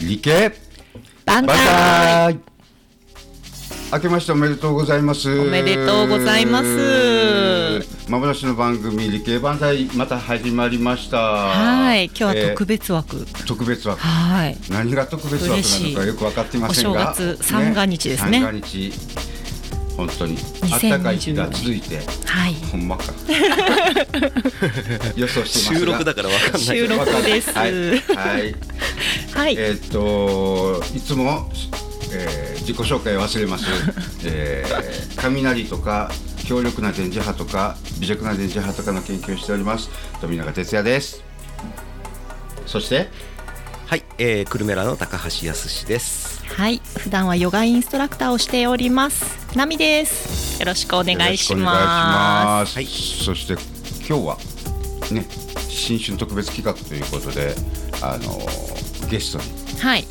理系万バ歳イ明けましておめでとうございます。おめでとうございます。幻の番組理系万歳また始まりました。はい。今日は特別、別枠、えー特別枠。はい。何が特別枠なのかよく分かってませんが。お正月三が日ですね三が日本当に2020暖かい日が続いてはい。ほんまか。予想してますが。収録だからわかんない。収録です。はい、はい。はい、えーっといつも、えー自己紹介忘れます、えー雷とか強力な電磁波とか微弱な電磁波とかの研究をしております。富永哲也です。そしてはい、えー、クルメラの高橋康ですはい、普段はヨガインストラクターをしております。ナミです。よろしくお願いしよろくお願いそして今日はね新春特別企画ということであのゲストにすはい、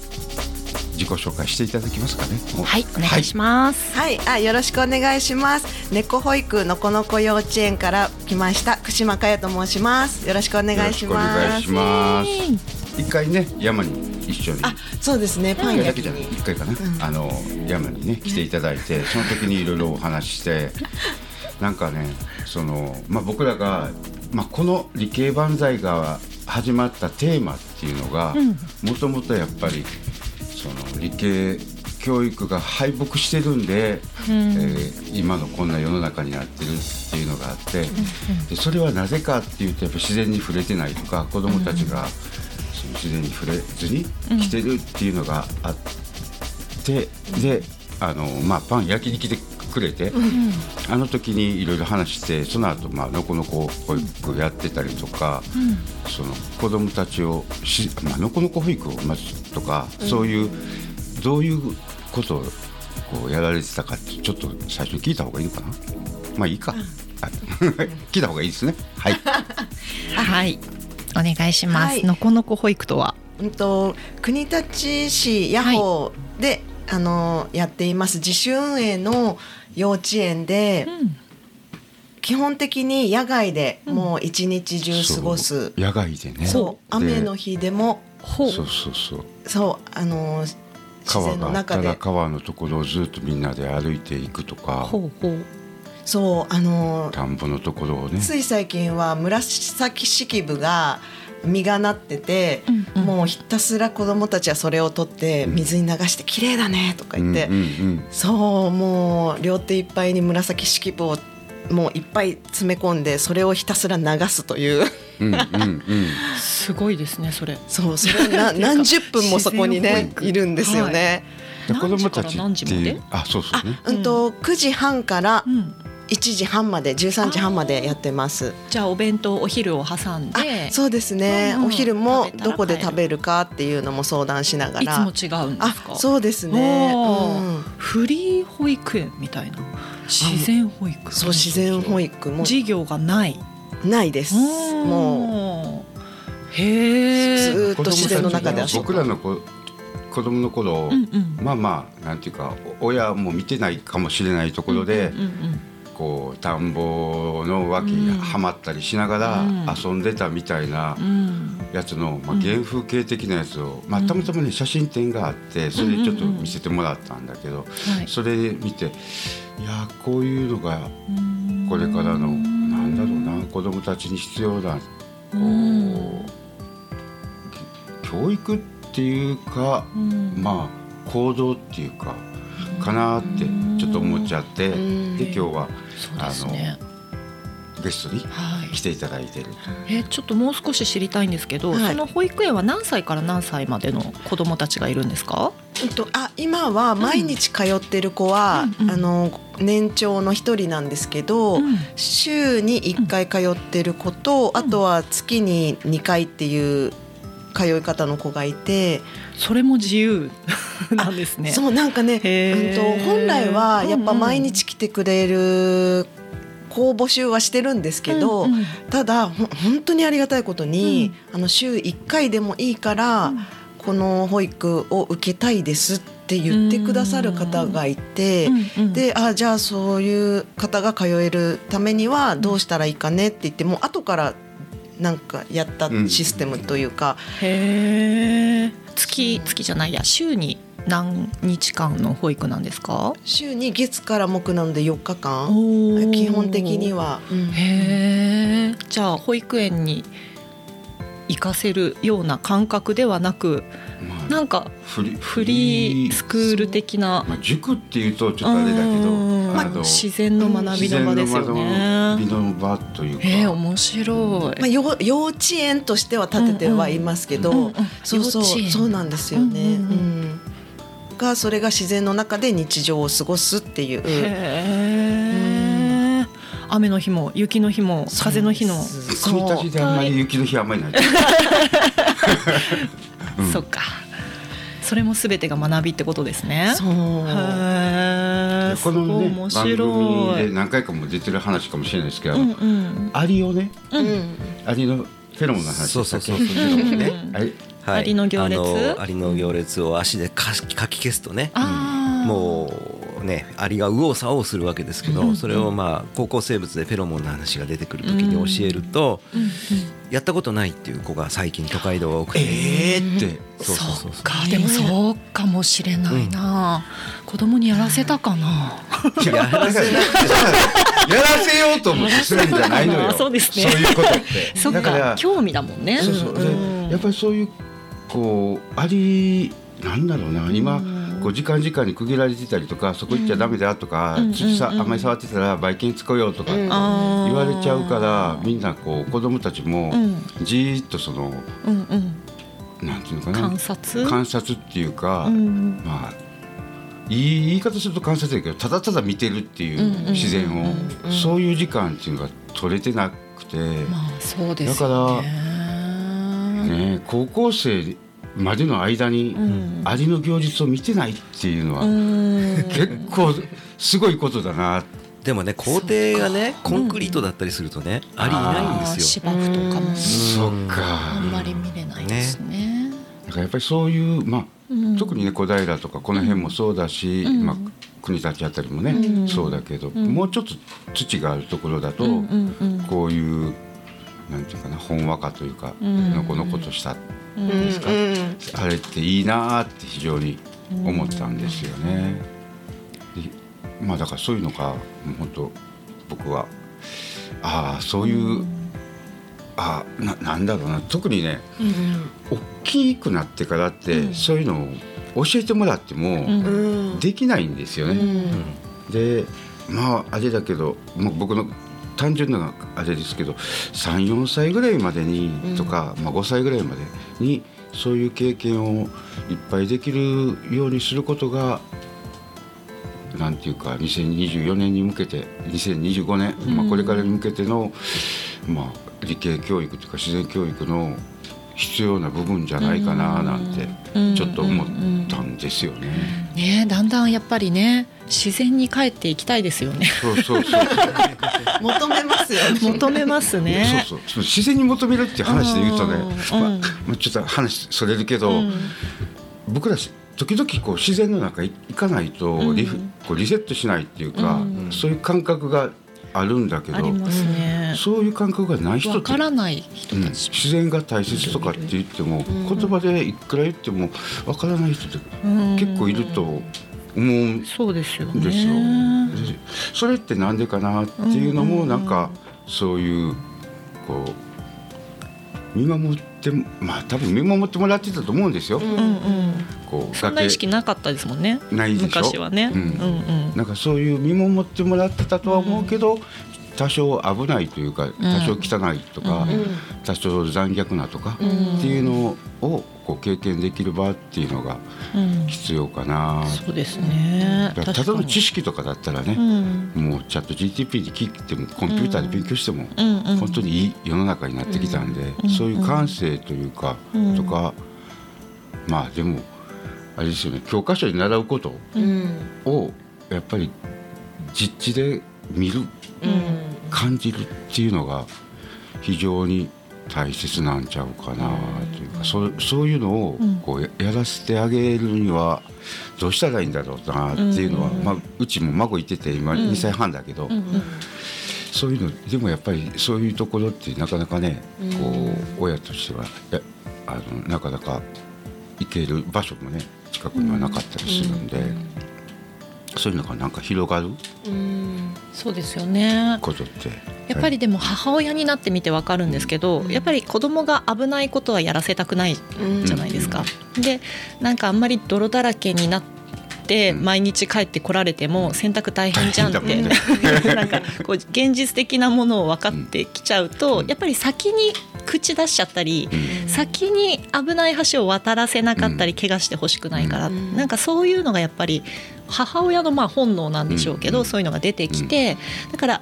自己紹介していただけますかね。はい、お願いします、はい、あ、よろしくお願いします。猫保育のこの子幼稚園から来ました串間佳代と申します。よろしくお願いしよろしくお願ます。いします一回ね山に一緒に。あ、そうですね。パンだけじゃない、一回かな、あの山にね来ていただいて、その時にいろいろお話しして、なんかね、そのまあ僕らがまあこの理系万歳が始まったテーマっていうのが、もともとやっぱりその理系教育が敗北してるんで、えー今のこんな世の中になってるっていうのがあって、でそれはなぜかっていうとやっぱ自然に触れてないとか子どもたちがその自然に触れずに来てるっていうのがあって、であの、まあ、パン焼きに来てくれて、あの時にいろいろ話してその後まあのこのこ保育やってたりとか、その子どもたちをし、まあのこのこ保育をまずとか、そういうどういうことをこうやられてたかってちょっと最初に聞いた方がいいのかな？まあいいか、はい。聞いた方がいいですね。はい。はい、お願いします、はい。のこのこ保育とは？うんと国立市ヤホーで、あのやっています。自主運営の幼稚園で、基本的に野外でもう一日中過ごす。そう野外でね。そう。で。雨の日でも。ほそうそうそう。そうあの自川然のがあった中でら川のところをずっとみんなで歩いていくとか。ほうほうそうあの田んぼのところをね。つい最近は紫式部が実がなってて、うんうん。もうひたすら子供たちはそれを取って水に流して綺麗だねとか言って、うんうんそうもう両手いっぱいに紫式部をもういっぱい詰め込んでそれをひたすら流すという。うんうんうん。うんすごいですねそれ。そうそれな 何十分もそこにねいるんですよね。で子供たちっていうあそうそうね。うんと9時半からうん1時半まで13時半までやってます。じゃあお弁当お昼を挟んあでそうですね、うんうん。お昼もどこで食べるかっていうのも相談しながら。いつも違うんですか？あそうですね、うん、フリー保育園みたいな？自然保育？そう自然保育も。授業がない？ないです。ももう。うへえずーっと自然の中で僕らの子子供の頃、うんうん。まあまあなんていうか親も見てないかもしれないところで、うんうんこう田んぼの脇にはまったりしながらうん。遊んでたみたいなやつの、まあ、うん原風景的なやつを、まあ、たまたまね写真展があってそれでちょっと見せてもらったんだけど、はい。それ見ていやーこういうのがうん。これからのなんだろうな子供たちに必要なこう、うん教育っていうか、うん。まあ行動っていうかかなってちょっと思っちゃって、うん。で今日はそうですね。ゲストにはい。来ていただいてる。えちょっともう少し知りたいんですけど、はい。その保育園は何歳から何歳までの子どもたちがいるんですか？うんとあ今は毎日通ってる子は、うんうん。あの年長の一人なんですけど、うん。週に1回通ってる子と、あとは月に2回っていう通い方の子がいて、それも自由なんですね。そうなんかね、うんと本来はやっぱうん。うん毎日来てくれる子を募集はしてるんですけど、うんうん。ただ本当にありがたいことに、あの週1回でもいいから、うん。この保育を受けたいですっって言ってくださる方がいて、うんうん。であじゃあそういう方が通えるためにはどうしたらいいかねって言ってもう後からなんかやったシステムというか、へえ月月。じゃないや週に何日間の保育なんですか？週に月から木なので4日間。基本的には、うん。へえじゃあ保育園に行かせるような感覚ではなくまあ。なんかフリフリースクール的な。まあ、塾っていうとちょっとあれだけどうん。あの自然の学びの場ですよ自然の場というか、えー、面白い。まあ、よ幼稚園としては立ててはいますけど、うんうんそうそうそうなんですよね。うんうんうん。うん。がそれが自然の中で日常を過ごすっていう。へえ。雨の日も雪の日も風の日の。国立であんまり雪の日あんまりない。うん。そっか。それもすべてが学びってことですね。そうへこのね面番組白い。で何回かも出てる話かもしれないですけど、うんうん。アリをねうんアリのフェロモンの話そうそうそうでしたっけうんねあれはいアリの行列？あのアリの行列を足でかかき消すとねああ。もうねアリが右往左往するわけですけど、うんそれをまあ高校生物でフェロモンの話が出てくる時に教えると、うんうん。やったことないっていう子が最近都会では多くて、えーって。そうそうそうそっか。でもそうかもしれないな、子供にやらせたかな、いややらせないやらせようと思ってするんじゃないのよ。あそうですね。そういうことって。そっだか興味だもんね。そうそう。やっぱりそういうこうアリなんだろうな。今こう時間時間に区切られてたりとかそこ行っちゃダメだとか、さうん。あんまり触ってたらばい菌つこようとか言われちゃうからみんなこう子供たちもうん。じーっとそのうんうん。なんていうのかな？観察？観察っていうか、うん。まあいい言い方すると観察だけどただただ見てるっていう自然を、そういう時間っていうのが取れてなくて、まあそうですよね。ね、高校生までの間にうん。アリの行列を見てないっていうのは、うん。結構すごいことだな。でもね校庭がねコンクリートだったりするとね、アリいないんですよ。芝生とかも。そっか。あんまり見れないですね。だからやっぱりそういう、まあうん。特にね小平とかこの辺もそうだし、うん。まあ、国立あたりもね、うん。そうだけど、ん。もうちょっと土があるところだと、うん。うん。うん。こういうなんていうかなほんわかというか、うん。のこのことしたうんですか、あれっていいなーって非常に思ったんですよね。でまあだからそういうのが本当僕はああそういう、ああななんだろうな。特にね大きくなってからって、そういうのを教えてもらっても、うんうん。できないんですよね。でまああれだけどもう僕の単純なあれですけど34歳ぐらいまでにとか、まあ、5歳ぐらいまでにそういう経験をいっぱいできるようにすることがなんていうか2024年に向けて2025年、まあ、これからに向けての、まあ、理系教育というか自然教育の必要な部分じゃないかななんてうん。ちょっと思ったんですよね。ねだんだんやっぱりね自然に帰っていきたいですよね。そうそうそう。求めますよね。求めますね。そうそう。そう自然に求めるっていう話で言うとね、うん。まあまあ、ちょっと話それるけど、うん。僕らし時々こう自然の中に行かないとリフ、うん。こうリセットしないっていうか、うん。そういう感覚があるんだけどね。そういう感覚がない人わって、からない人うんたち自然が大切とかって言っても、言葉でいくら言ってもわからない人って結構いると思うんそうですよ。ねですよ。でそれってなんでかなっていうのもなんかそういうこう見守ってまあ多分見守ってもらってたと思うんですよ。うんうんこうそんな意識なかったですもんね。ないでしょ。昔はね、うんうん。うんなんかそういう見守ってもらってたとは思うけど、多少危ないというか多少汚いとか、多少残虐なとか、っていうのをこう経験できる場っていうのがうん。必要かな。そうですね。ただの知識とかだったらね、うん。もうチャット GTP で聞いてもコンピューターで勉強しても、本当にいい世の中になってきたんで、うん。そういう感性というか、うん。とかまあでもあれですよね教科書に習うことうん。をやっぱり実地で見るうん。感じるっていうのが非常に大切なんちゃうかなというか、そうそういうのをうん。こうややらせてあげるにはどうしたらいいんだろうなっていうのは、うん。まあ、うちも孫いてて今うん。2歳半だけど、そういうのでもやっぱりそういうところってなかなかねこう親としてはやあのなかなか行ける場所もね近くにはなかったりするんで、そういうのがなんか広がるうんそうですよね。ことって。やっぱりでも母親になってみてわかるんですけど、うん。やっぱり子供が危ないことはやらせたくないじゃないですか。でなんかあんまり泥だらけになってうん。毎日帰ってこられても洗濯大変じゃんって、大変だもん なんかこう現実的なものを分かってきちゃうと、うん。やっぱり先に口出しちゃったり、うん。先に危ない橋を渡らせなかったり怪我してほしくないから、うん。なんかそういうのがやっぱり母親のまあ本能なんでしょうけど、うん。そういうのが出てきて、だから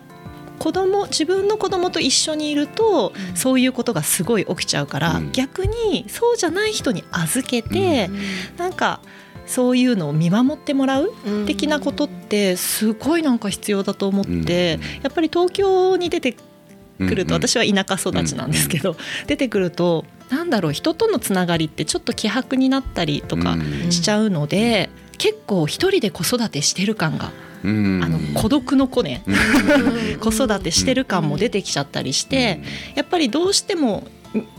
子供自分の子供と一緒にいると、うん。そういうことがすごい起きちゃうから、うん。逆にそうじゃない人に預けて、うなんかそういうのを見守ってもらうん。的なことってすごいなんか必要だと思って、うん。やっぱり東京に出てうんくると、私は田舎育ちなんですけど、出てくるとなんだろう人とのつながりってちょっと希薄になったりとかうん。しちゃうので、結構一人で子育てしてる感が、うん。あの孤独の子ね、うん。子育てしてる感も出てきちゃったりして、やっぱりどうしても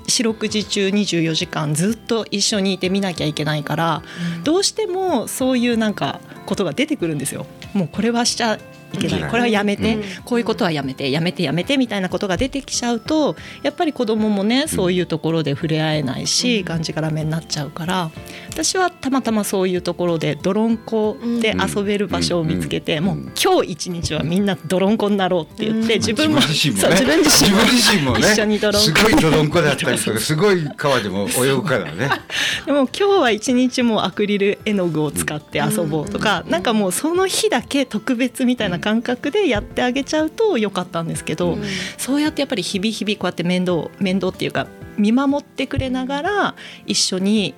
四六時中24時間ずっと一緒にいて見なきゃいけないからどうしてもそういうなんかことが出てくるんですよ。もうこれはしちゃいけない。これはやめて、うん。こういうことはやめて。やめてやめてみたいなことが出てきちゃうとやっぱり子供もねそういうところで触れ合えないし、うん。がんじがらめになっちゃうから私はたまたまそういうところで泥んこで遊べる場所を見つけて、うんもう今日一日はみんな泥んこになろうって言って、うん自分も自分自身も自分自身も。一緒に泥んこすごい泥んこだったりとかす。ごい川でも泳ぐからね。でも今日は一日もうアクリル絵の具を使って遊ぼうとか、うん。なんかもうその日だけ特別みたいな感覚でやってあげちゃうとよかったんですけど、うん。そうやってやっぱり日々日々こうやって面倒面倒っていうか見守ってくれながら一緒に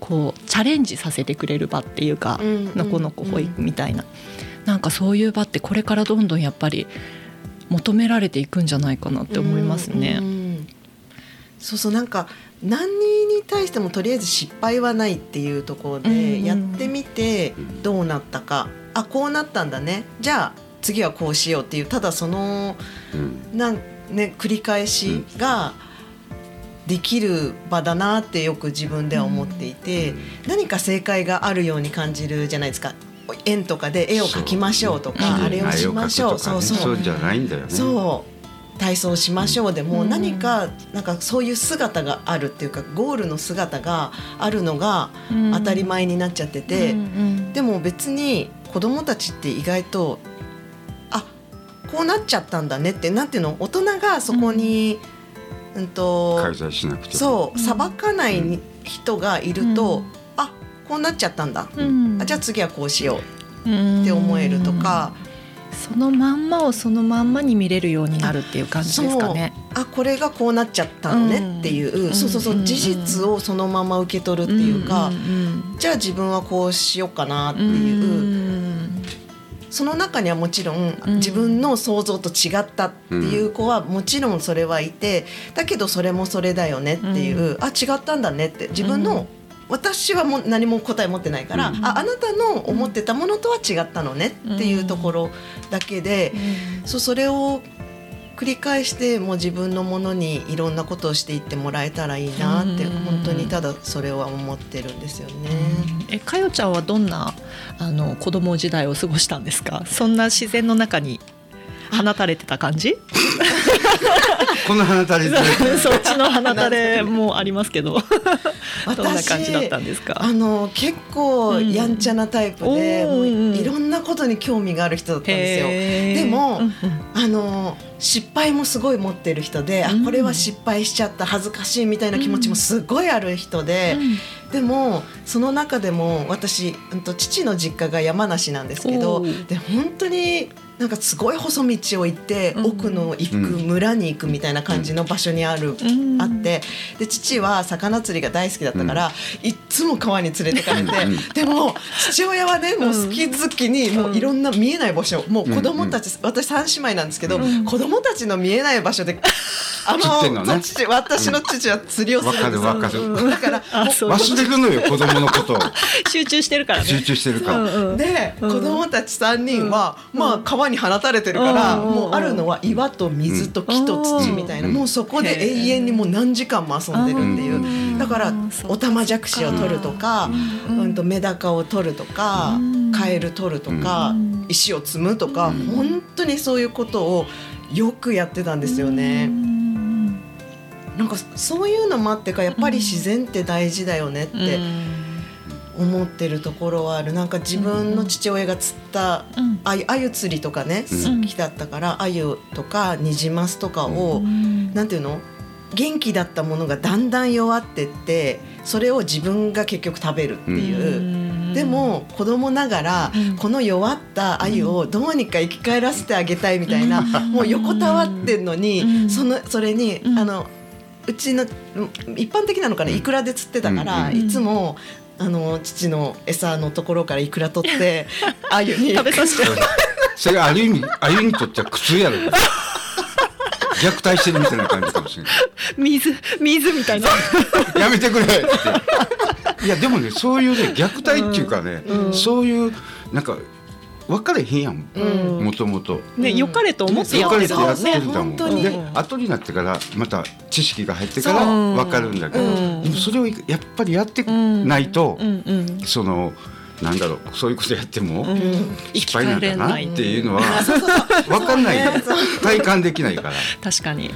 こうチャレンジさせてくれる場っていうか、うん。のこのこ保育みたいな、なんかそういう場ってこれからどんどんやっぱり求められていくんじゃないかなって思いますね。うんうんそうそうなんか何に対してもとりあえず失敗はないっていうところうんうん。でやってみてどうなったか、あこうなったんだね。じゃあ次はこうしようっていうただそのうん。なん、ね、繰り返しができる場だなってよく自分では思っていて、何か正解があるように感じるじゃないですか。円とかで絵を描きましょうとかあれをしましょう、そうそう。そうじゃないんだよね。そう。体操しましょうでもうん何かなんかそういう姿があるっていうかゴールの姿があるのがうん。当たり前になっちゃってて、でも別に子供たちって意外とあこうなっちゃったんだねってなんていうの？大人がそこに、うん、と開催しなくても。そううん。裁かないに人がいると、うん。あこうなっちゃったんだ、うん。あじゃあ次はこうしよう。っって思えるとか。そのまんまをそのまんまに見れるようになるっていう感じですかね。あこれがこうなっちゃったのねっていう、うん。そうそうそう、うん。事実をそのまま受け取るっていうか、ん。ん。じゃあ自分はこうしようかなってう。ん。いう、その中にはもちろんうん。自分の想像と違ったっていう子はもちろんそれはいてだけどそれもそれだよねっていう、あ違ったんだねって自分の、私はもう何も答え持ってないから、うん。ああなたの思ってたものとは違ったのねっていうところだけで、そうそれを繰り返してもう自分のものにいろんなことをしていってもらえたらいいなってうん本当にただそれは思ってるんですよね。えかよちゃんはどんなあの子供時代を過ごしたんですか？そんな自然の中に放たれてた感じ？この花垂れて そっちの放たれもありますけど。どんな感じだったんですか？あの結構やんちゃなタイプで、うん。いろんなことに興味がある人だったんですよ。でもうんうん。あの失敗もすごい持ってる人で、うん。あこれは失敗しちゃった恥ずかしいみたいな気持ちもすごいある人で、でもその中でも私、うんと、父の実家が山梨なんですけどで本当になんかすごい細道を行って、うん。奥の行く村に行くみたいな感じの場所にある、うん。あってで父は魚釣りが大好きだったから、いっつも川に連れてかれて、うん。でも父親はねもう好き好きにもういろんな見えない場所もう子供たち、私三姉妹なんですけど、うん。子供たちの見えない場所で あのね。父私の父は釣りをするんですよ。わかるわかる。だから忘れるのよ子供のことを。集中してるからね。集中してるから、うんうん。で、子供たち3人は、まあ川に放たれてるから、うんもうあるのは岩と水と木と土みたいな、うんもうそこで永遠にもう何時間も遊んでるっていう、うんだからオタマジャクシを取るとか、うんとメダカを取るとか、うんカエル取るとか、うん石を積むとか、うん本当にそういうことをよくやってたんですよね。うんなんかそういうのもあってかやっぱり自然って大事だよねって思ってるところはある。なんか自分の父親が釣ったうん。あゆあゆ釣りとかねうん。好きだったからあゆとかニジマスとかを、うん。なんていうの？元気だったものがだんだん弱ってってそれを自分が結局食べるっていう。でも子供ながらうん。この弱った鮎をどうにか生き返らせてあげたいみたいなもう横たわってんのにうん。そのそれにうん。あのうちのうん一般的なのかなイクラで釣ってたからうん。いつもあの父の餌のところからイクラ取って 鮎に。食べさせて。それある意味あゆにとっては苦痛やろ。虐待してるみたいな感じかもしれない。水水みたいな。やめてくれって。いやでもねそういうね虐待っていうかね、そういうなんか分かれへんやん。うん。もともと。ね良かれと思ってやってるやってるんだもん、そう本当に。で後になってからまた知識が入ってから分かるんだけど、うん。でもそれをやっぱりやってないと、そのなんだろうそういうことやっても、うん。失敗なんだなっていうのは分かんない。体感できないから。確かに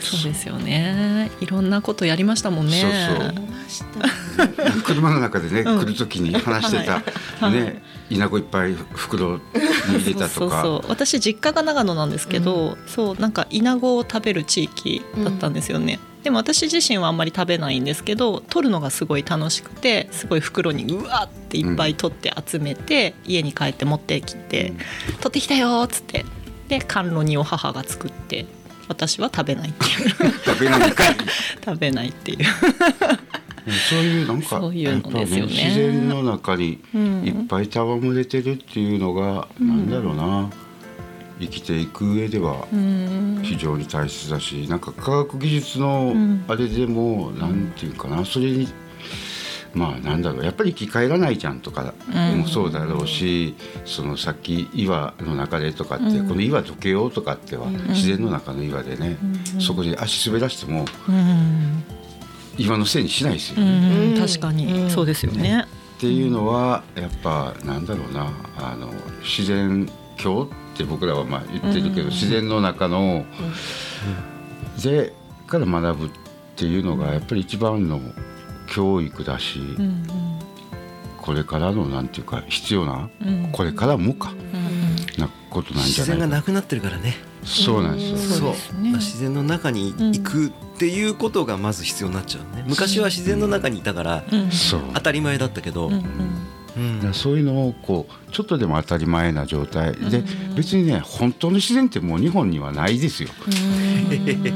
そうですよね。いろんなことやりましたもんね。そう車の中でね、うん。来る時に話してた、はい。ね稲子いっぱい袋に入れたとか。そうそう私実家が長野なんですけど、そうなんかイナゴを食べる地域だったんですよね、でも私自身はあんまり食べないんですけど取るのがすごい楽しくてすごい袋にうわっていっぱい取って集めて、家に帰って持ってきて「取ってきたよ」っつって。で甘露煮を母が作って私は食べないっていう。食べないかい。食べないっていう、そういうなんかそういうのですよね。自然の中にうん。いっぱい戯れてるっていうのが、なんだろうな。生きていく上ではうん。非常に大切だしなんか科学技術のん。あれでも、なんていうかな。それにまあなんだろうやっぱり生き返らないじゃんとかもそうだろうし、そのさっき岩の中でとかって、うん。この岩どけようとかっては、自然の中の岩でね、そこで足滑らしてもうん。岩のせいにしないですよ、うねん。確かに。そうですよね。っていうのはやっぱなんだろうなあの自然教って僕らはまあ言ってるけど、自然の中の、でから学ぶっていうのがやっぱり一番の教育だし、うんこれからのなんていうか必要な、うん。これからもかうん。なことなんじ自ゃないか。然がなくなってるからね。そうなんですよ、そう。ですね。自然の中に行くっていうことがまず必要になっちゃうね。昔は自然の中にいたから当たり前だったけど、うん。そういうのをこうちょっとでも当たり前な状態。で別にね本当の自然ってもう日本にはないですよ。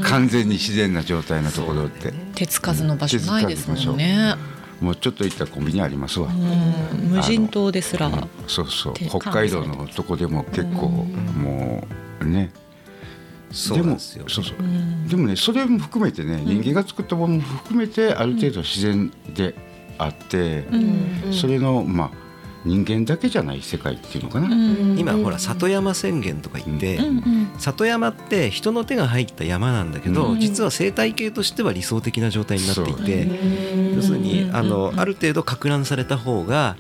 完全に自然な状態のところって、手つかずの場所ないですもんね。もうちょっと行ったらコンビニありますわ、うん。無人島ですら。そうそう。手北海道のとこでも結構もうね。ですよ。でもそうそう。うん。でもねそれも含めてね人間が作ったものも含めてある程度自然であって、うん。それのまあ人間だけじゃない世界っていうのかな、うん。今ほら里山宣言とか言って、うん。うん。里山って人の手が入った山なんだけど、うん。実は生態系としては理想的な状態になっていて、うん要するにうん。あのある程度か乱された方が、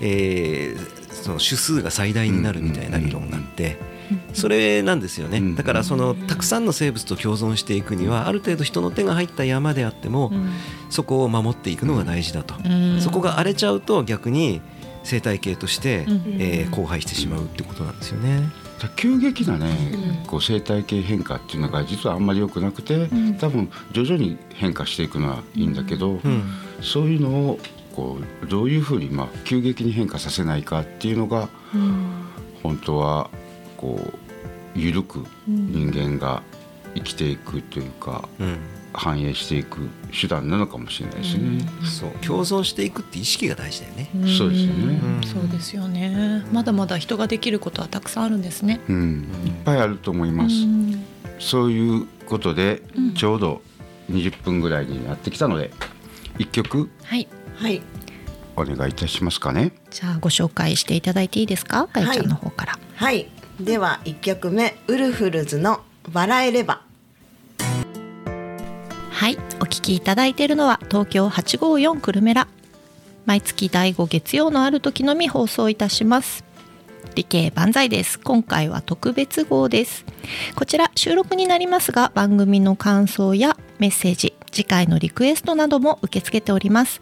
えーその種数が最大になるみたいな理論があって。それなんですよね、うん。だからそのたくさんの生物と共存していくにはある程度人の手が入った山であっても、そこを守っていくのが大事だと、うん。そこが荒れちゃうと逆に生態系として、うん。えー荒廃してしまうってことなんですよね。だ急激なね、こう生態系変化っていうのが実はあんまり良くなくて、ん。多分徐々に変化していくのはいいんだけど、うん。そういうのをこうどういうふうにまあ急激に変化させないかっていうのが本当はこう緩く人間が生きていくというか、うん。反映していく手段なのかもしれないですね。そう。共存していくって意識が大事だよね。そうですよね。うん。そうですよね。まだまだ人ができることはたくさんあるんですね。うん、いっぱいあると思います。うん。そういうことで、ちょうど20分ぐらいになってきたので一曲はい。はい。お願いいたしますかね。じゃあご紹介していただいていいですか？かよちゃんの方から、はいでは一曲目ウルフルズの笑えれば。はい、お聞きいただいているのは東京854久留米ら。毎月第5月曜のある時のみ放送いたします。理系万歳です。今回は特別号です。こちら収録になりますが番組の感想やメッセージ次回のリクエストなども受け付けております。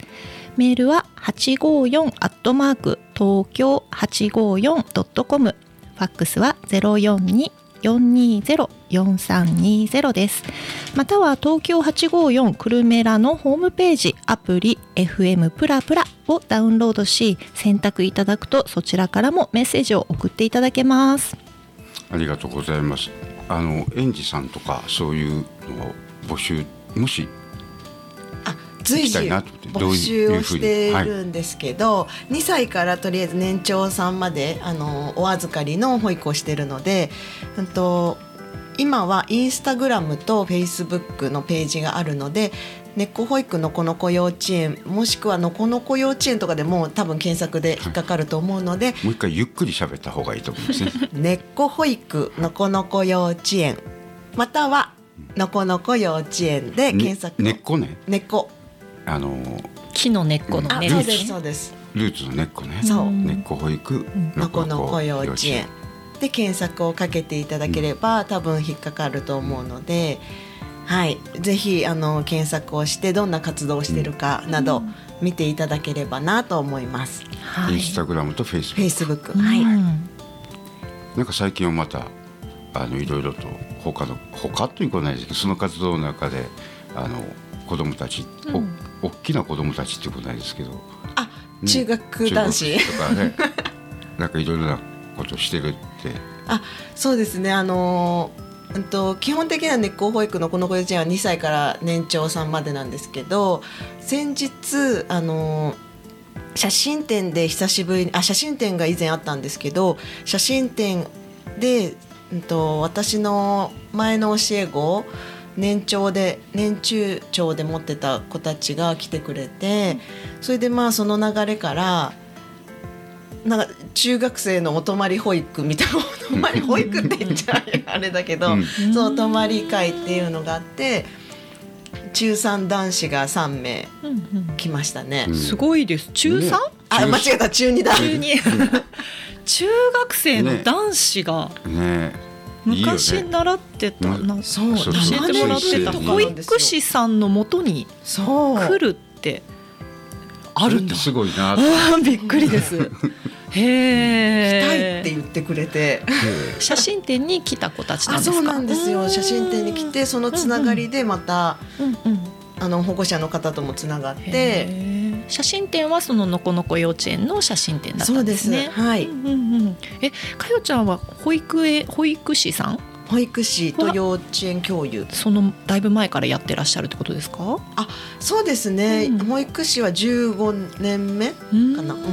メールは854アットマーク東京 854.com ファックスは042 420-4320ですまたは東京854クルメラのホームページアプリ FM プラプラをダウンロードし選択いただくとそちらからもメッセージを送っていただけますありがとうございます。あの園児さんとかそういうのを募集もし随時募集をしていはいるんですけど、2歳からとりあえず年長さんまであのお預かりの保育をしているので、うんと今はインスタグラムとフェイスブックのページがあるので根っこ保育のこの子幼稚園もしくはのこの子幼稚園とかでも多分検索で引っかかると思うので、もう一回ゆっくり喋った方がいいと思うんですね。こ保育のこの子幼稚園またはのこの子幼稚園で検索を。ね根っこね。根っこあの木の根っこの根であそうですそうです。ルーツの根っこね。そう。根っこ保育のこの子幼稚園で検索をかけていただければ、多分引っかかると思うので、はい、ぜひあの検索をしてどんな活動をしているかなど見ていただければなと思います。はい。インスタグラムとフェイスブッフェイスブック、うはい、んクなんか最近はまたあのいろいろと他の他ということないですけどその活動の中であの子供たち、うん。お大きな子供たちっていうことないですけど、あ、中学男子。とかね。なんかいろいろなことしてるって。あそうですね。あのーうんと基本的には根っこ保育のこの子幼稚園は2歳から年長さんまでなんですけど先日あのー写真展で久しぶりにあ写真展が以前あったんですけど写真展で、うん、と私の前の教え子年長で年中長で持ってた子たちが来てくれてそれでまあその流れからなんか中学生のお泊まり保育みたいなお泊まり保育って言っちゃあれだけど、うん。そうお泊まり会っていうのがあって中3男子が3名来ましたね。うんすごいです。中 3? ね。あ間違えた。中2だ。中2 中学生の男子がね。ね昔習ってたまなそうそう教えてもらってた保育士さんのもとにそう来るってあるんだすごいなびっくりです。へ来たいえって。言ってくれて。写真展に来た子たちなんあですか？そうなんですよ写真展に来てそのつながりでまた、うんうん。あの保護者の方ともつながって写真展はそののこのこ幼稚園の写真展だったそうんですね。はいうんうんうん。え、かよちゃんは保育園保育士さん？保育士と幼稚園教諭そのだいぶ前からやってらっしゃるってことですか？そうですね、うん保育士は15年目かなうんう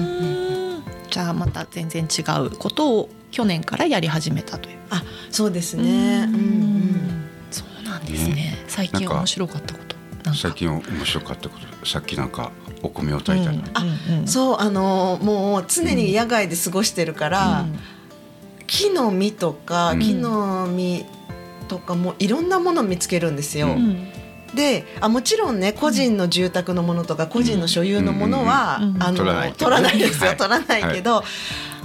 んじゃあまた全然違うことを去年からやり始めたという。あそうですねうんうんそうなんですね。ね最近面白かったこと。なんか？最近面白かったことさっきなんかお米を炊いたり、あうんうんそうあのーもう常に野外で過ごしてるから、うん。木の実とか、うん。木の実とかもいろんなものを見つけるんですよ。うん。であもちろんね個人の住宅のものとか個人の所有のものは、取らないですよ、はい。取らないけど、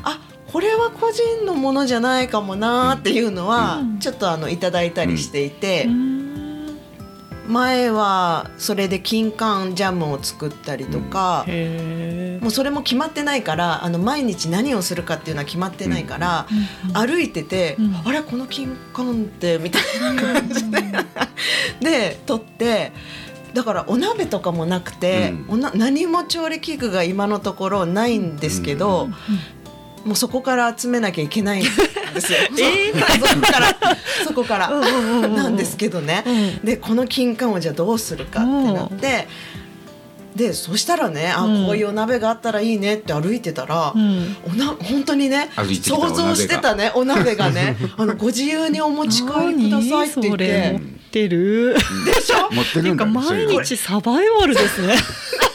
あこれは個人のものじゃないかもなっていうのは、うん。ちょっとあのいただいたりしていて、うん前はそれで金柑ジャムを作ったりとか、へもうそれも決まってないからあの毎日何をするかっていうのは決まってないから、歩いてて、うん。あれこの金柑ってみたいな感じで で取ってだからお鍋とかもなくて、うん。おな何も調理器具が今のところないんですけど、もうそこから集めなきゃいけないんですよ。えーそこから。そこから。なんですけどね。うん。でこの金柑をじゃあどうするかってなって。でそしたらねあ、うん。こういうお鍋があったらいいねって歩いてたら、うん。おな本当にね想像してたねお鍋がね。あのご自由にお持ち帰りくださいって言っ何それて持ってる。でしょ？持ってるんだ毎日サバイバルですね。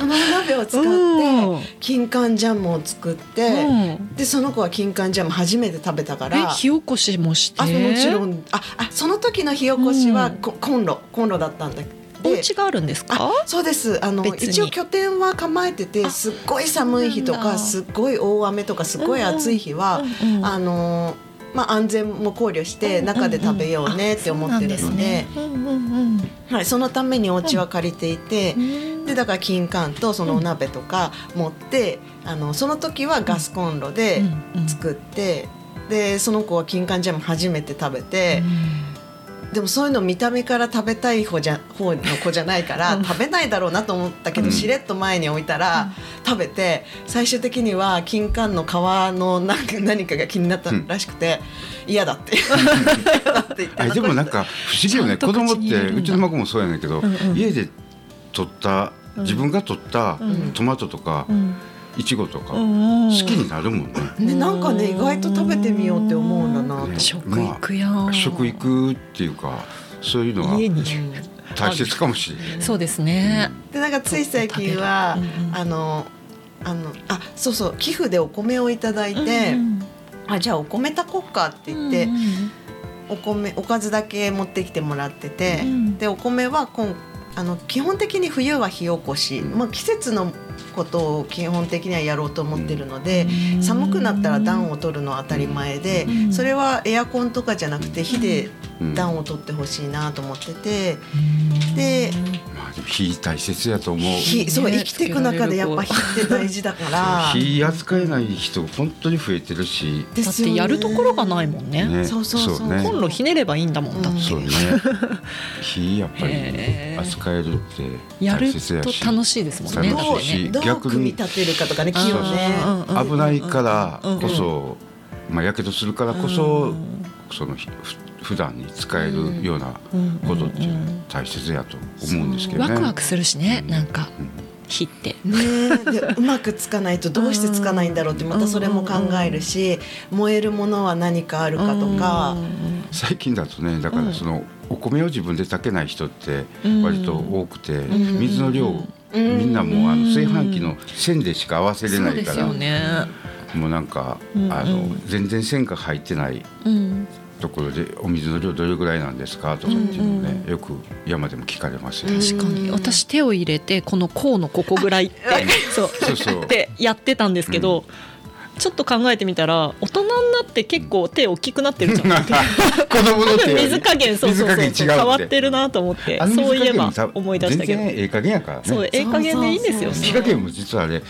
その鍋を使っうん。て金柑ジャムを作って、うん。でその子は金柑ジャム初めて食べたかえら火起こしもして？あもちろん。ああその時の火起こしはうん。こコンロコンロだったんだ。お家があるんですか？あ？そうです。あの一応拠点は構えててあすっごい寒い日とかすっごい大雨とかすっごい暑い日は、うんうんあのまあ安全も考慮して中で食べようねって思ってるので,、そのためにお家は借りていて、うん。でだから金柑とそのお鍋とか持って、あのその時はガスコンロでうんうん。作って、でその子は金柑ジャム初めて食べて、でもそういうの見た目から食べたい方じゃ方の子じゃないから、うん。食べないだろうなと思ったけど、うん。しれっと前に置いたら、食べて最終的には金柑の皮のなんか何かが気になったらしくて、嫌だって。あでもなんか不思議よね。子供ってうちの孫もそうやねんけど、うんうん。家で取ったうん。自分が取ったうん。トマトとかうんいちごとか好好きになるもんね。ね、なんかね意外と食べてみようって思うんだなと、ね食育やん、食育っていうかそういうのは家に。大切かもしれない。そうですね、でなんかつい最近は、うんう。んあのあのあそうそう寄付でお米をいただいて、うんあじゃあお米炊こっかって言って、うんお米おかずだけ持ってきてもらってて、うんでお米は今あの基本的に冬は火起こし、うんまあ、季節のことを基本的にはやろうと思ってるので、うん。寒くなったら暖を取るのは当たり前で、うん。それはエアコンとかじゃなくて火でうん暖を取ってほしいなと思ってて、でまあ火大切やと思う。火そうね生きていく中でやっぱ火って大事だから。火扱えない人本当に増えてるし。でだってやるところがないもんね。ね、そうそうそうね。コンロひねればいいんだもんだって、そうね。火やっぱり扱えるってやる大切やし。と楽しいですもんね楽しい逆に。組み立てるかとかね木をね。危ないからこそ、まあやけどするからこそ、その普段に使えるようなことって大切やと思うんですけどね。ワクワクするしね、うん。なんか。うん。火って。うまくつかないとどうしてつかないんだろうってまたそれも考えるし燃えるものは何かあるかとか。最近だとねだからそのお米を自分で炊けない人って割と多くて、ん。水の量、うんみんなもうあの炊飯器の線でしか合わせれないから、ね。もうなんか、うん。あの全然線が入ってないうん。ところでお水の量どれぐらいなんですかとかっていうのをね、よく山でも聞かれますよ。ね。確かに。私手を入れてこの甲のここぐらいって。そうそう。そう。ってやってたんですけど、ちょっと考えてみたら大人になって結構手大きくなってるじゃん。子供の手水加減そうそうそう変わってるなと思って。そういえば思い出したけど。全然ええ加減やからね。そうええ加減でいいんですよ。ねそうそう。火加減も実はあれよ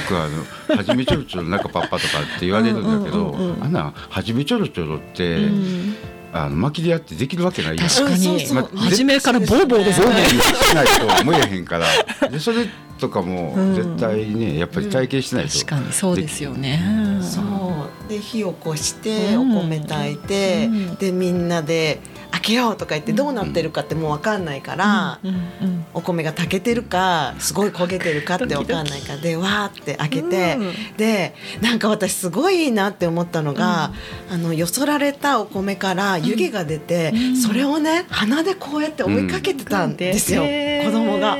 くあの「はじめちょろちょろ中パッパ」とかって言われるんだけどうんうん。あんなはじめちょろちょろって、うんあの巻きでやってできるわけないやん。確かに。ま初めからボーボーですそうめんよね。にしないと燃えへんからでそれとかもうん。絶対ねやっぱり体験しないと、確かにそうですよね。そう。で火を起こしておうん。米炊いて、うん。でみんなで開けようとか言ってどうなってるかってもう分かんないから、うんうんお米が炊けてるかすごい焦げてるかって分かんないからでわーって開けて、うん。でなんか私すごいいいなって思ったのが、あのよそられたお米から湯気が出て、うん。それをね鼻でこうやって追いかけてたんですよ、へー。子供が。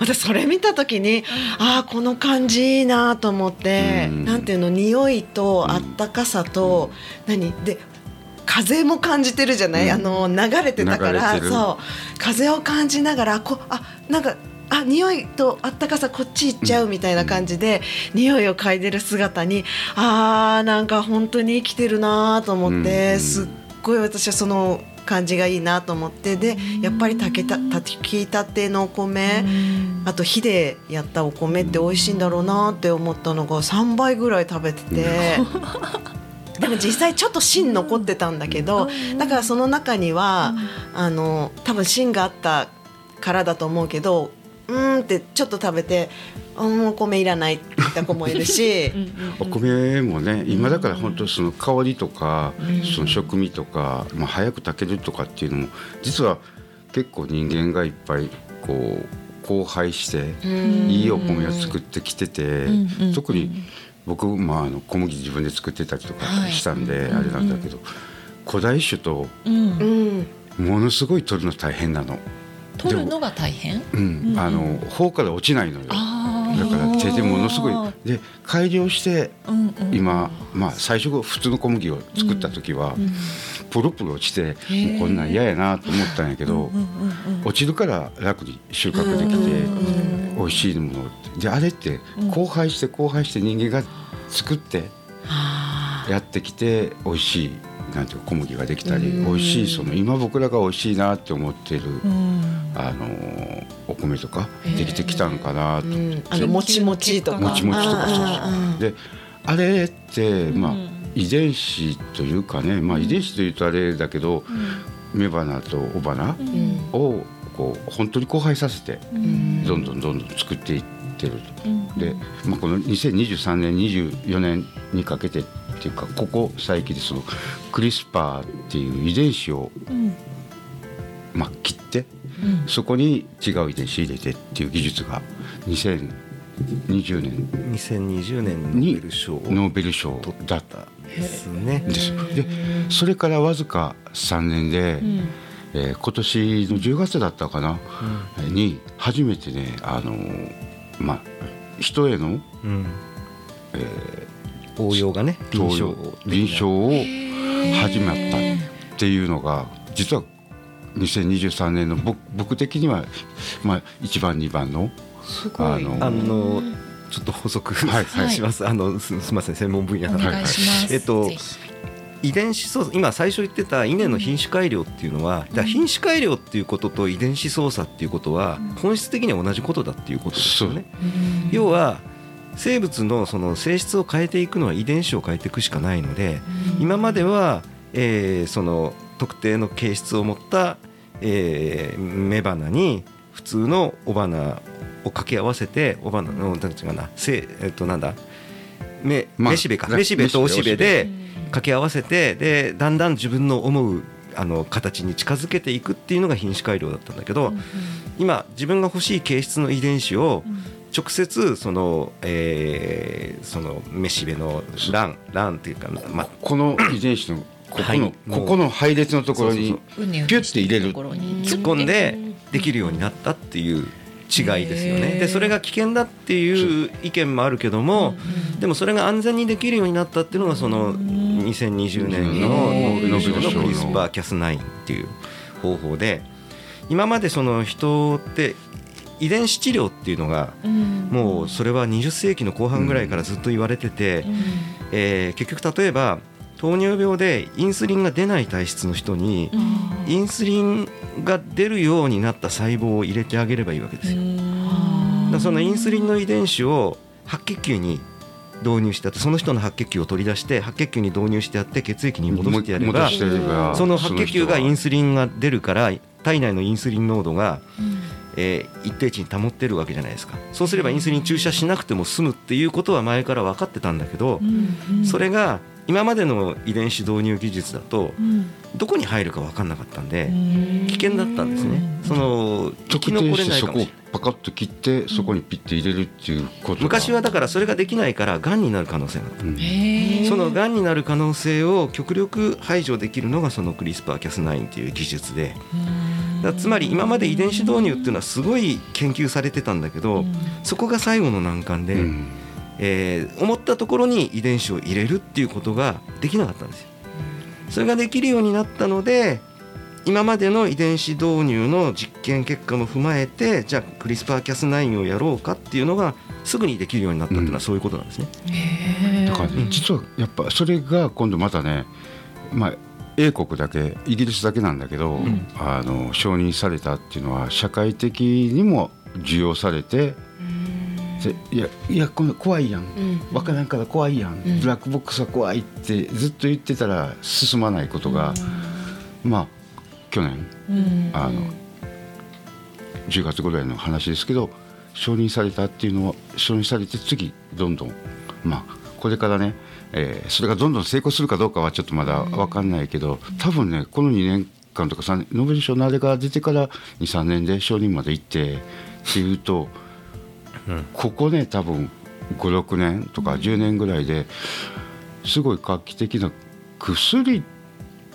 私それ見た時にああこの感じいいなと思って、うん。なんていうの匂いとあったかさと、何？で風も感じてるじゃない、うん。あの流れてたから。そう。風を感じながらこあなんかあ匂いとあったかさこっち行っちゃうみたいな感じで、匂いを嗅いでる姿にあーなんか本当に生きてるなと思って、うんすっごい私はその感じがいいなと思ってでやっぱり炊けた炊きたてのお米、あと火でやったお米って美味しいんだろうなって思ったのが3倍ぐらい食べてて。でも実際ちょっと芯残ってたんだけどだからその中にはあの多分芯があったからだと思うけどうーんってちょっと食べて「うんお米いらない」って言った子もいるし お米もね今だから本当その香りとか、その食味とか、まあ、早く炊けるとかっていうのも実は結構人間がいっぱいこう荒廃していいお米を作ってきてて、んうん。特に僕、まあ、あの小麦自分で作ってたりとかしたんで、あれなんだけど、古代種とうん。うんものすごい取るの大変なの。取るのが大変？うん、あの頬から落ちないのよ。あだから手でものすごい。で改良して今、まあ、最初普通の小麦を作った時は、プロプロ落ちてもうこんなん嫌やなと思ったんやけど、落ちるから楽に収穫できて、美味しいものであれって交配して交配して人間が作ってやってきて美味しいなんていうか小麦ができたり、美味しいその今僕らが美味しいなって思ってる、あのお米とかできてきたのかなと。思って。あのもちもちとか。もちもちとかそうそうであれってまあ遺伝子というかねまあ遺伝子というとあれだけど雌花と雄花をこう本当に交配させてどんどんどんどん作っていってると。で、まあ、この2023年24年にかけてっていうかここ最近でそのクリスパーっていう遺伝子をまあ切ってそこに違う遺伝子入れてっていう技術が2020年。2020年のノーベル賞をノーベル賞だったですね。です。でそれからわずか3年で、えー今年の10月だったかな、に初めてねあのーまあ人へのうん応用がね臨床を臨床を始まったっていうのが実は2023年の僕僕的には、まあ、1番2番のすごい。あのあのちょっと補足はいはい。します。あのすすみません専門分野おなので。願いします。えっと遺伝子操作今最初言ってた稲の品種改良っていうのは、だから品種改良っていうことと遺伝子操作っていうことは本質的には同じことだっていうことですよね。要は生物のその性質を変えていくのは遺伝子を変えていくしかないので、今までは、えーその特定の形質を持った、えー雌花に普通の雄花を掛け合わせて雄花のなんていうかなせえっとなんだめまあめしべかなめしべとおしべめしべで掛け合わせてでだんだん自分の思うあの形に近づけていくっていうのが品種改良だったんだけど、今自分が欲しい形質の遺伝子を直接その、えーそのめしべの卵卵っていうか、まあ、この遺伝子のここの、はいここの配列のところにピュッて入れるところに突っ込んでできるようになったっていう違いですよね。でそれが危険だっていう意見もあるけども、でもそれが安全にできるようになったっていうのがその2020年のノーベル賞のクリスパー・キャス9っていう方法で今までその人って遺伝子治療っていうのがもうそれは20世紀の後半ぐらいからずっと言われてて、えー結局例えば糖尿病でインスリンが出ない体質の人にインスリンが出るようになった細胞を入れてあげればいいわけですよ。だそのインスリンの遺伝子を白血球に導入してあってその人の白血球を取り出して白血球に導入してあって血液に戻してやればその白血球がインススリンが出るから体内のインスリン濃度が、えー一定値に保ってるわけじゃないですか。そうすればインスリン注射しなくても済むっていうことは前から分かってたんだけど、それが今までの遺伝子導入技術だとどこに入るか分かんなかったんで危険だったんですね。その生き特残れ定してそこをないかもしれない。パカッと切ってそこにピッて入れるっていうことが昔はだからそれができないからがんになる可能性があったうん。そのがんになる可能性を極力排除できるのがそのクリスパー・キャス9っていう技術でだからつまり今まで遺伝子導入っていうのはすごい研究されてたんだけどそこが最後の難関で、うん。えー思ったところに遺伝子を入れるっていうことができなかったんですよ。それができるようになったので今までの遺伝子導入の実験結果も踏まえてじゃあクリスパー・キャス9をやろうかっていうのがすぐにできるようになったっていうのはそういうことなんですね。だからね実はやっぱそれが今度またねまあ英国だけイギリスだけなんだけど、あの承認されたっていうのは社会的にも受容されてでいやいやこの怖いやん、わからんから怖いやん、ブラックボックスは怖いってずっと言ってたら進まないことが、まあ去年、あの10月ぐらいの話ですけど承認されたっていうのは承認されて次どんどんまあこれからね、えーそれがどんどん成功するかどうかはちょっとまだ分かんないけど、多分ねこの2年間とか3年ノーベル賞のあれが出てから23年で承認まで行ってっていうと、ここね多分56年とか10年ぐらいですごい画期的な薬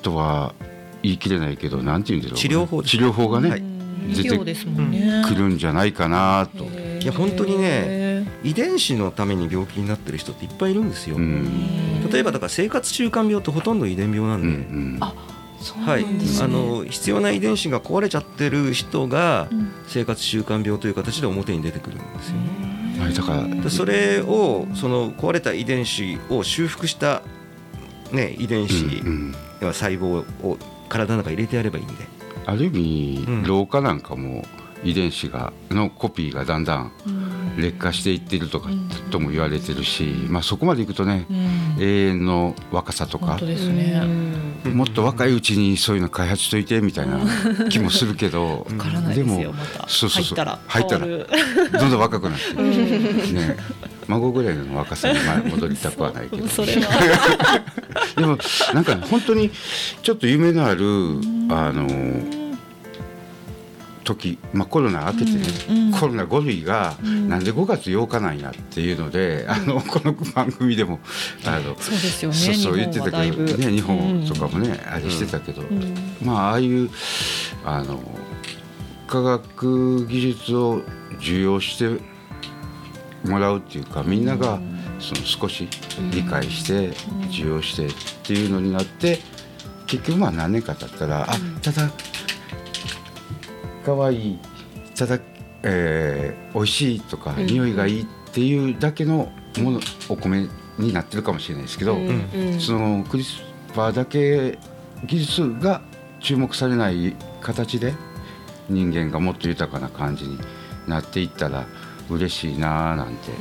とは言い切れないけどなんて言うんだろう治療法です治療法がね、はい出て医療ですもんね。くるんじゃないかなと。いや本当にね遺伝子のために病気になってる人っていっぱいいるんですよ、うん。例えばだから生活習慣病ってほとんど遺伝病なんうで、ん。あそうはいなんですね。あの必要な遺伝子が壊れちゃってる人がうん。生活習慣病という形で表に出てくるんですよ。ね。うん。はいだからでそれをその壊れた遺伝子を修復した、ね、遺伝子、うんうん。細胞を体の中に入れてやればいいんで。ある意味、うん。老化なんかも遺伝子がのコピーがだんだん劣化していってるとか、とも言われてるし、まあ、そこまでいくとね、うん。永遠の若さとかね。もっと若いうちにそういうの開発しといてみたいな 気もするけどでもまた。そうそうそう。入ったら。どんどん若くなって、ね、孫ぐらいの若さに前戻りたくはないけど でもなんかね本当にちょっと夢のあるあの時、まあ、コロナ明けてね、うんうん。コロナ5類がなんで5月8日なんやっていうので、あのこの番組でもあのそうですよね。そうそう日言ってたけどね日本とかもね、あれしてたけど、まあああいうあの科学技術を受容してもらうっていうかみんながその少し理解して受容してっていうのになって結局まあ何年か経ったら、あただ可愛いただ、えー、美味しいとか匂いがいいっていうだけのものお米になってるかもしれないですけど、そのクリスパーだけ技術が注目されない形で人間がもっと豊かな感じになっていったら嬉しいなあなんて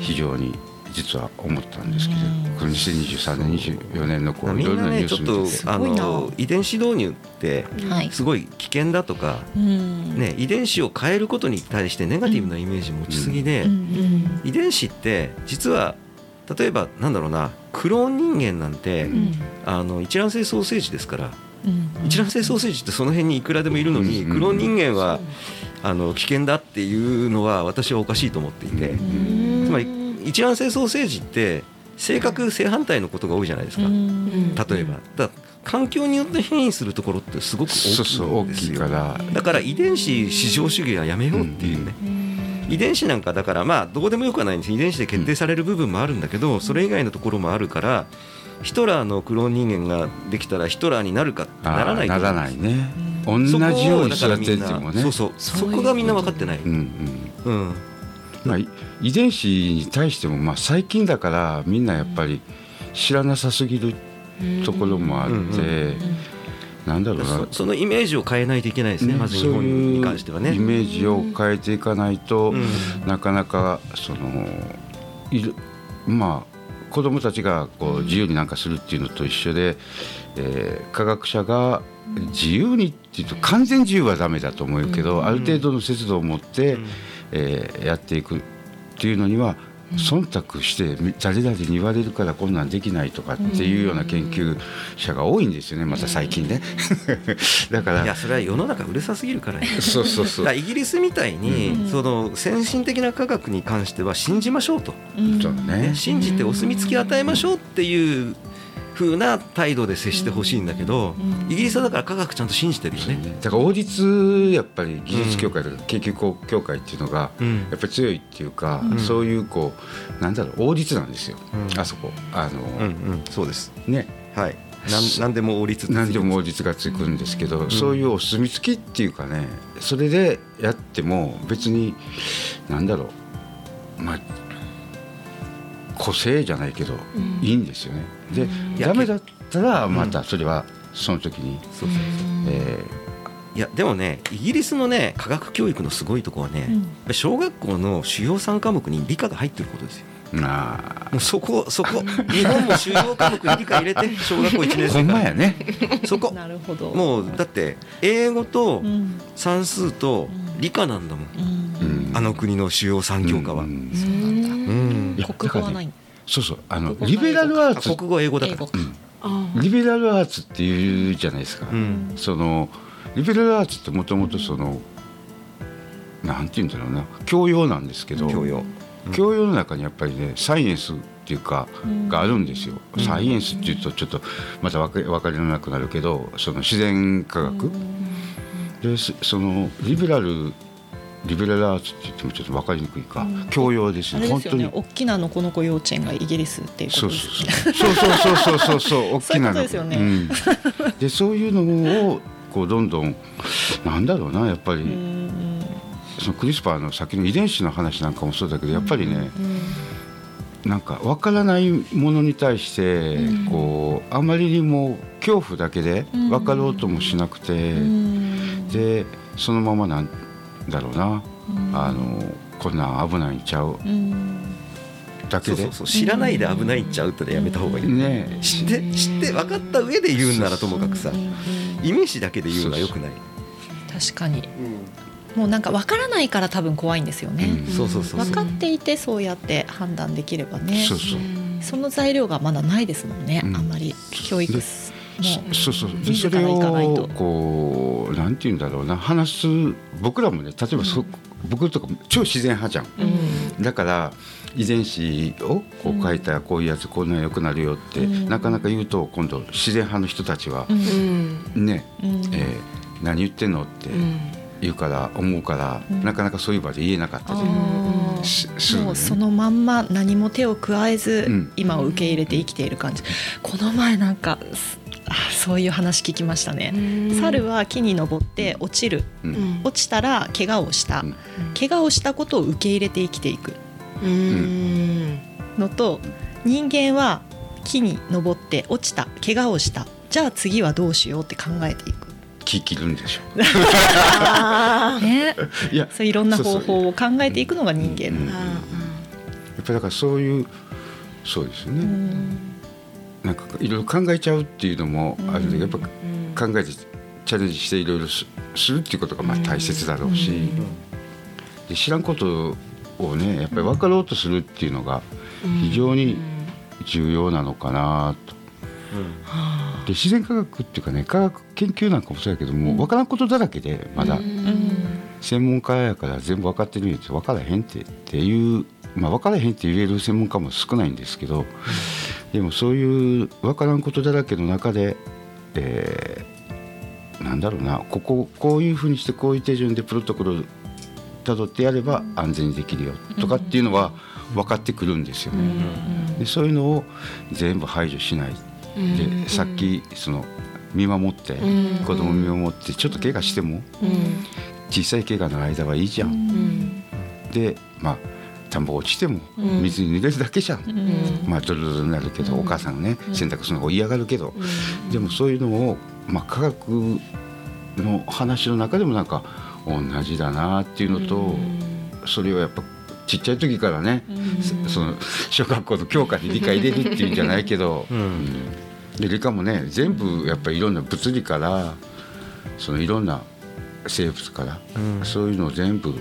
非常に実は思ったんですけど、この2023年24年のこういろいろみんなねちょっなニュース見て。とあすごいな。の遺伝子導入ってはい。すごい危険だとか、うん。ね、遺伝子を変えることに対してネガティブなイメージ持ちすぎで、うん遺伝子って実は例えばなんだろうなクローン人間なんて、うん。あの一卵性ソーセージですからうん一卵性ソーセージってその辺にいくらでもいるのに、うんクローン人間はあの危険だっていうのは私はおかしいと思っていて、つまり一卵性ソーセージって性格正反対のことが多いじゃないですか、うん。例えば。だ環境によって変異するところってすごく大きそうそう大きいいんですよから。だから遺伝子至上主義はやめようっていうね、遺伝子なんかだからまあどうでもよくはないんです。遺伝子で決定される部分もあるんだけど、それ以外のところもあるからヒトラーのクローン人間ができたらヒトラーになるかってならないとならないね。同じように育てみんなてもね。そうそう。そこがみんな分かってない、うんうん。うんまあ、い遺伝子に対しても、まあ、最近だからみんなやっぱり知らなさすぎるところもあって、なんだろうな。そそのイメージを変えないといけないですね、まず日本に関してはね。イメージを変えていかないと、うん。なかなかそのいるまあ子どもたちがこう自由になんかするっていうのと一緒で、えー科学者が自由にっていうと完全自由はダメだと思うけど、ある程度の節度を持って、うんえーやっていくっていうのには忖度してみ誰々に言われるからこんなんできないとかっていうような研究者が多いんですよねまた最近ね。だからいやそれは世の中うるさすぎるからね。そうそうそうだからイギリスみたいに、その先進的な科学に関しては信じましょうと、そうねね、信じてお墨付き与えましょうっていう風な態度で接してほしいんだけど、イギリスはだから科学ちゃんと信じてるよね。だから王立やっぱり技術協会とか研究協会っていうのがうん。やっぱり強いっていうか、うん。そういうこうなんだろう王立なんですよ、うん。あそこ。あの、そうです。ね。はい。なんなんでも王立何でも王立がつくんですけど、そういうお墨付きっていうかねそれでやっても別になんだろうまあ個性じゃないけど、いいんですよね。で、やダメだったらまたそれはその時に、そうそうそう。えいやでもねイギリスのね科学教育のすごいところはね、やっぱり小学校の主要3科目に理科が入ってることですよ。あもうそこそこ日本も主要科目に理科入れて 小学校1年ほ生から。んまやね。そこ。なるほど。もうだって英語とうん。算数と理科なんだもん、うん。うん。あの国の主要3教科は、ううん。うなん。国語はないそうそう。あのリベラルアーあツ。国語英語だから。英語かリベラルアーツっていうじゃないですか、うん。そのリベラルアーツってもともとそのなんて言うんだろうな。教養なんですけど教養。教養の中にやっぱりねサイエンスっていうかがあるんですよ。サイエンスっていうとちょっとまた分か分かりなくなるけどその自然科学。でそのリベラルリベラルアーツって言ってもちょっと分かりにくいか、教養ですよ。ね。本当に。大きなのこの子幼稚園がイギリスっていうことですね。そうそうそうそうそう。そう大きなのですよね、うん、でそういうのをこうどんどんなんだろうなやっぱり。そのクリスパーの先の遺伝子の話なんかもそうだけどやっぱりね、なんか分からないものに対してこうあまりにも恐怖だけで分かろうともしなくてでそのままなんだろうな、あのこんなん危ないんちゃう、だけで？知らないで危ないんちゃうってやめた方がいい、ね、知って知って分かった上で言うんならともかくさ。イメージだけで言うのはよくない。確かに、もうなんか分からないから多分怖いんですよね、分かっていてそうやって判断できればね。そうそう。その材料がまだないですもんね、あんまり。教育そうそう。それをこうなんて言うんだろうな。話す僕らもね例えばそ、うん、僕とか超自然派じゃん、うん、だから遺伝子をこう書いたらこういうやつこんな良くなるよって、うん、なかなか言うと今度自然派の人たちは、ね、えー、何言ってんのって言うから思うから、なかなかそういう場で言えなかったりする、もうそのまんま何も手を加えず、今を受け入れて生きている感じ。この前なんかそういう話聞きましたね。猿は木に登って落ちる、うん、落ちたら怪我をした、うん、怪我をしたことを受け入れて生きていく。のと人間は木に登って落ちた。怪我をした。じゃあ次はどうしようって考えていく。木切るんでしょ。うね、いやそういろんな方法を考えていくのが人間、やっぱりだからそういうそうですよね、なんかいろいろ考えちゃうっていうのもあるんで、やっぱ考えてチャレンジしていろいろするっていうことがまあ大切だろうし、で知らんことをねやっぱり分かろうとするっていうのが非常に重要なのかなと。で自然科学っていうかね科学研究なんかもそうやけども、分からんことだらけでまだ、専門家やから全部分かってるんやつ分からへんってっていうまあ分からへんって言える専門家も少ないんですけど、でもそういう分からんことだらけの中で、えー、なんだろうなこここういうふうにしてこういう手順でプロトコルたどってやれば安全にできるよとかっていうのは分かってくるんですよね。でそういうのを全部排除しない。でさっきその見守って子供見守ってちょっと怪我しても小さい怪我の間はいいじゃん。でまあ田んぼ落ちても水に濡れるだけじゃん、うん、まあドロドロになるけど、お母さんがね洗濯するのが嫌がるけど、でもそういうのを、まあ、科学の話の中でもなんか同じだなっていうのと、それをやっぱちっちゃい時からね、その小学校の教科に理解入れるっていうんじゃないけど、で理科もね全部やっぱりいろんな物理からそのいろんな生物から、そういうのを全部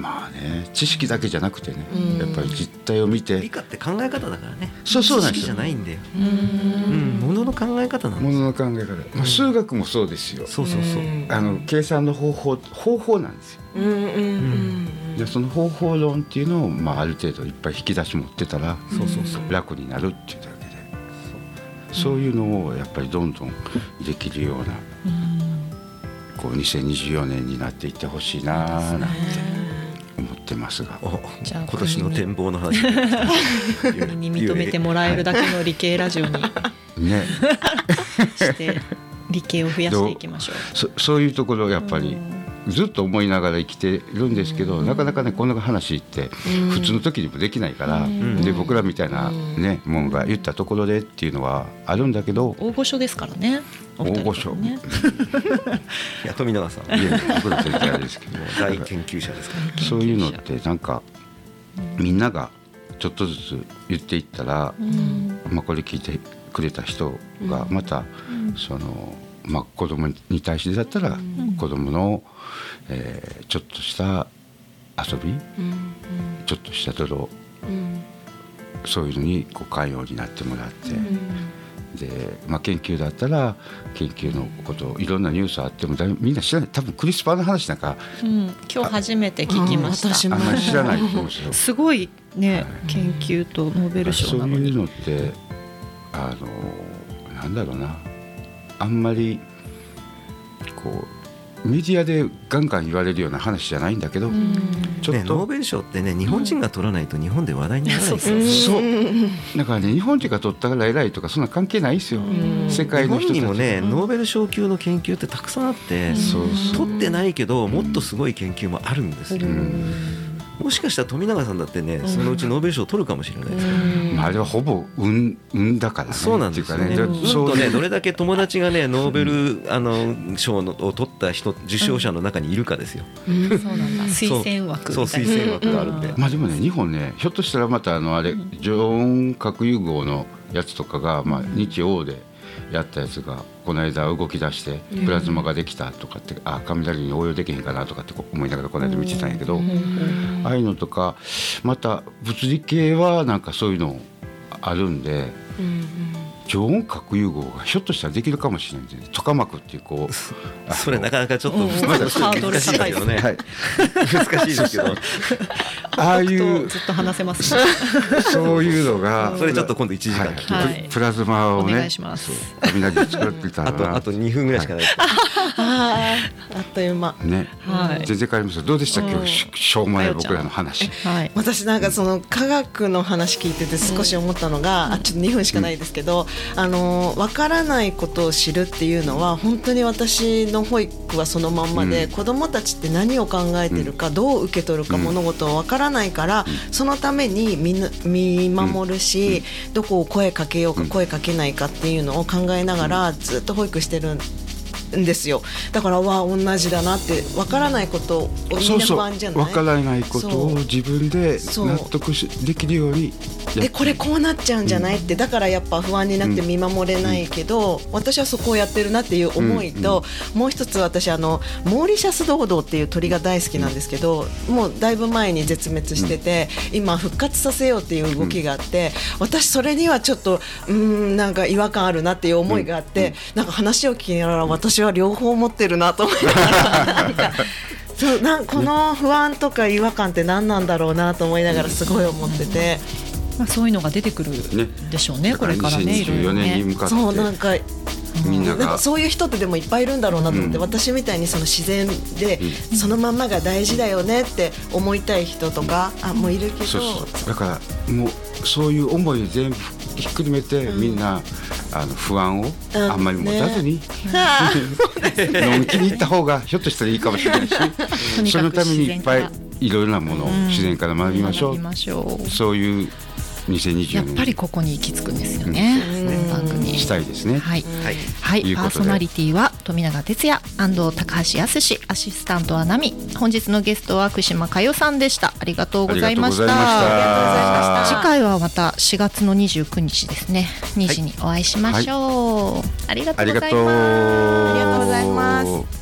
まあね知識だけじゃなくてね、やっぱり実態を見て。理科って考え方だからね。そうそうなんですよ。じゃないんだよ。うん。ものの考え方なんものの考え方、まあ、数学もそうですよ、そうそうそう。あの計算の方法方法なんですよ、うんうんでその方法論っていうのを、まあ、ある程度いっぱい引き出し持ってたらそうそうそう。楽になるっていうだけで。そう。いうのをやっぱりどんどんできるような、こう2024年になっていってほしいななんて。ってますが。じゃあ今年の展望の話。に認めてもらえるだけの理系ラジオにね。して理系を増やしていきましょう。そそういうところやっぱりずっと思いながら生きてるんですけど、なかなかねこんな話って普通の時にもできないから、で僕らみたいなねもんが言ったところでっていうのはあるんだけど大御所ですからね。大御所、ね、いや富永さん。いや僕ら先生ですけど。大研究者ですから。そういうのってなんかみんながちょっとずつ言っていったら、まあ、これ聞いてくれた人がまた、そのまあ、子供に対してだったら、子供の、えー、ちょっとした遊び、ちょっとした泥、そういうのにこう寛容になってもらって、で、まあ、研究だったら研究のこといろんなニュースあってもだいみんな知らない多分クリスパーの話なんかうん、今日初めて聞きました。うんあんまり知らないと思うんですよ。すごいね、研究とノーベル賞そうなのに。いうのってあのなんだろうなあんまりこうメディアでガンガン言われるような話じゃないんだけど、ちょねっと、ノーベル賞ってね日本人が取らないと日本で話題にならないですよ、うん。そうだからね日本人が取ったから偉いとかそんな関係ないですよ、世界日の人たち本にもねノーベル賞級の研究ってたくさんあって、取ってないけどもっとすごい研究もあるんですよ、もしかしたら富永さんだってねそのうちノーベル賞取るかもしれないですよ、まあ、あれはほぼ運運だからねそうなんですよね。っていうかうんそうとねどれだけ友達がねノーベルあの賞のを取った人受賞者の中にいるかですよ。そうなんだ。推薦枠そうみたいな。推薦枠があるんで。まあでもね日本ねひょっとしたらまたあのあれ常温核融合のやつとかが、まあ、日欧でやったやつがこの間動き出してプラズマができたとかって、あ雷に応用できへんかなとかって思いながらこの間見てたんやけど、ああいうのとかまた物理系はなんかそういうのあるんで。常温核融合がひょっとしたらできるかもしれないんでトカマクっていうこうあ それなかなかちょっと難しいですけどね。はい。難しいですけど、ああいうずっと話せますね。そういうのがそれちょっと今度1時間聞きます。はい。プラズマをねお願いします。そう雷作ってたら。あとあと2分ぐらいしかないです。あっという間。ね、はい。全然変わりますよ。どうでした今うん。日ししょうもない僕らの話。はい。私なんかその科学の話聞いてて少し思ったのが、あちょっと2分しかないですけど、あの分からないことを知るっていうのは本当に私の保育はそのまんまで、うん。子どもたちって何を考えてるか、どう受け取るか、うん物事を分からないから、そのために見守るし、どこを声かけようか、うん。声かけないかっていうのを考えながらずっと保育してるんですよ。だからわあ同じだなって分からないことをみんな不安じゃない？わからないことを自分で納得しできるようにやっえこれこうなっちゃうんじゃないって。だからやっぱ不安になって見守れないけど、私はそこをやってるなっていう思いと、もう一つ私あのモーリシャスドードっていう鳥が大好きなんですけど、もうだいぶ前に絶滅してて、今復活させようっていう動きがあって、私それにはちょっとうーんなんか違和感あるなっていう思いがあって、なんか話を聞きながら私は両方持ってるなと思いながらなんか。そうなんこの不安とか違和感って何なんだろうなと思いながらすごい思ってて。まあそういうのが出てくるでしょうね。これからね。いろいろ2024年にね。そうなんかみんながなんかそういう人ってでもいっぱいいるんだろうなと思って、うん私みたいにその自然で、そのまんまが大事だよねって思いたい人とかあもういるけどそうそうだからもうそういう思いを全部ひっくるめて、みんなあの不安をうんあんまり持たずに、あのんきに行った方がひょっとしたらいいかもしれないし そのためにいっぱいいろいろなものを自然から学びましょう、学びましょう。そういう2024年。やっぱりここに行き着くんですよね。この番組。したいですね。はい。はい。はい、パーソナリティは富永哲也安藤高橋康アシスタントは奈美。本日のゲストは福島佳代さんでした。ありがとうございました。次回はまた4月の29日ですね。2時にお会いしましょう、ありがとありがうございます。とう。ありがとうございます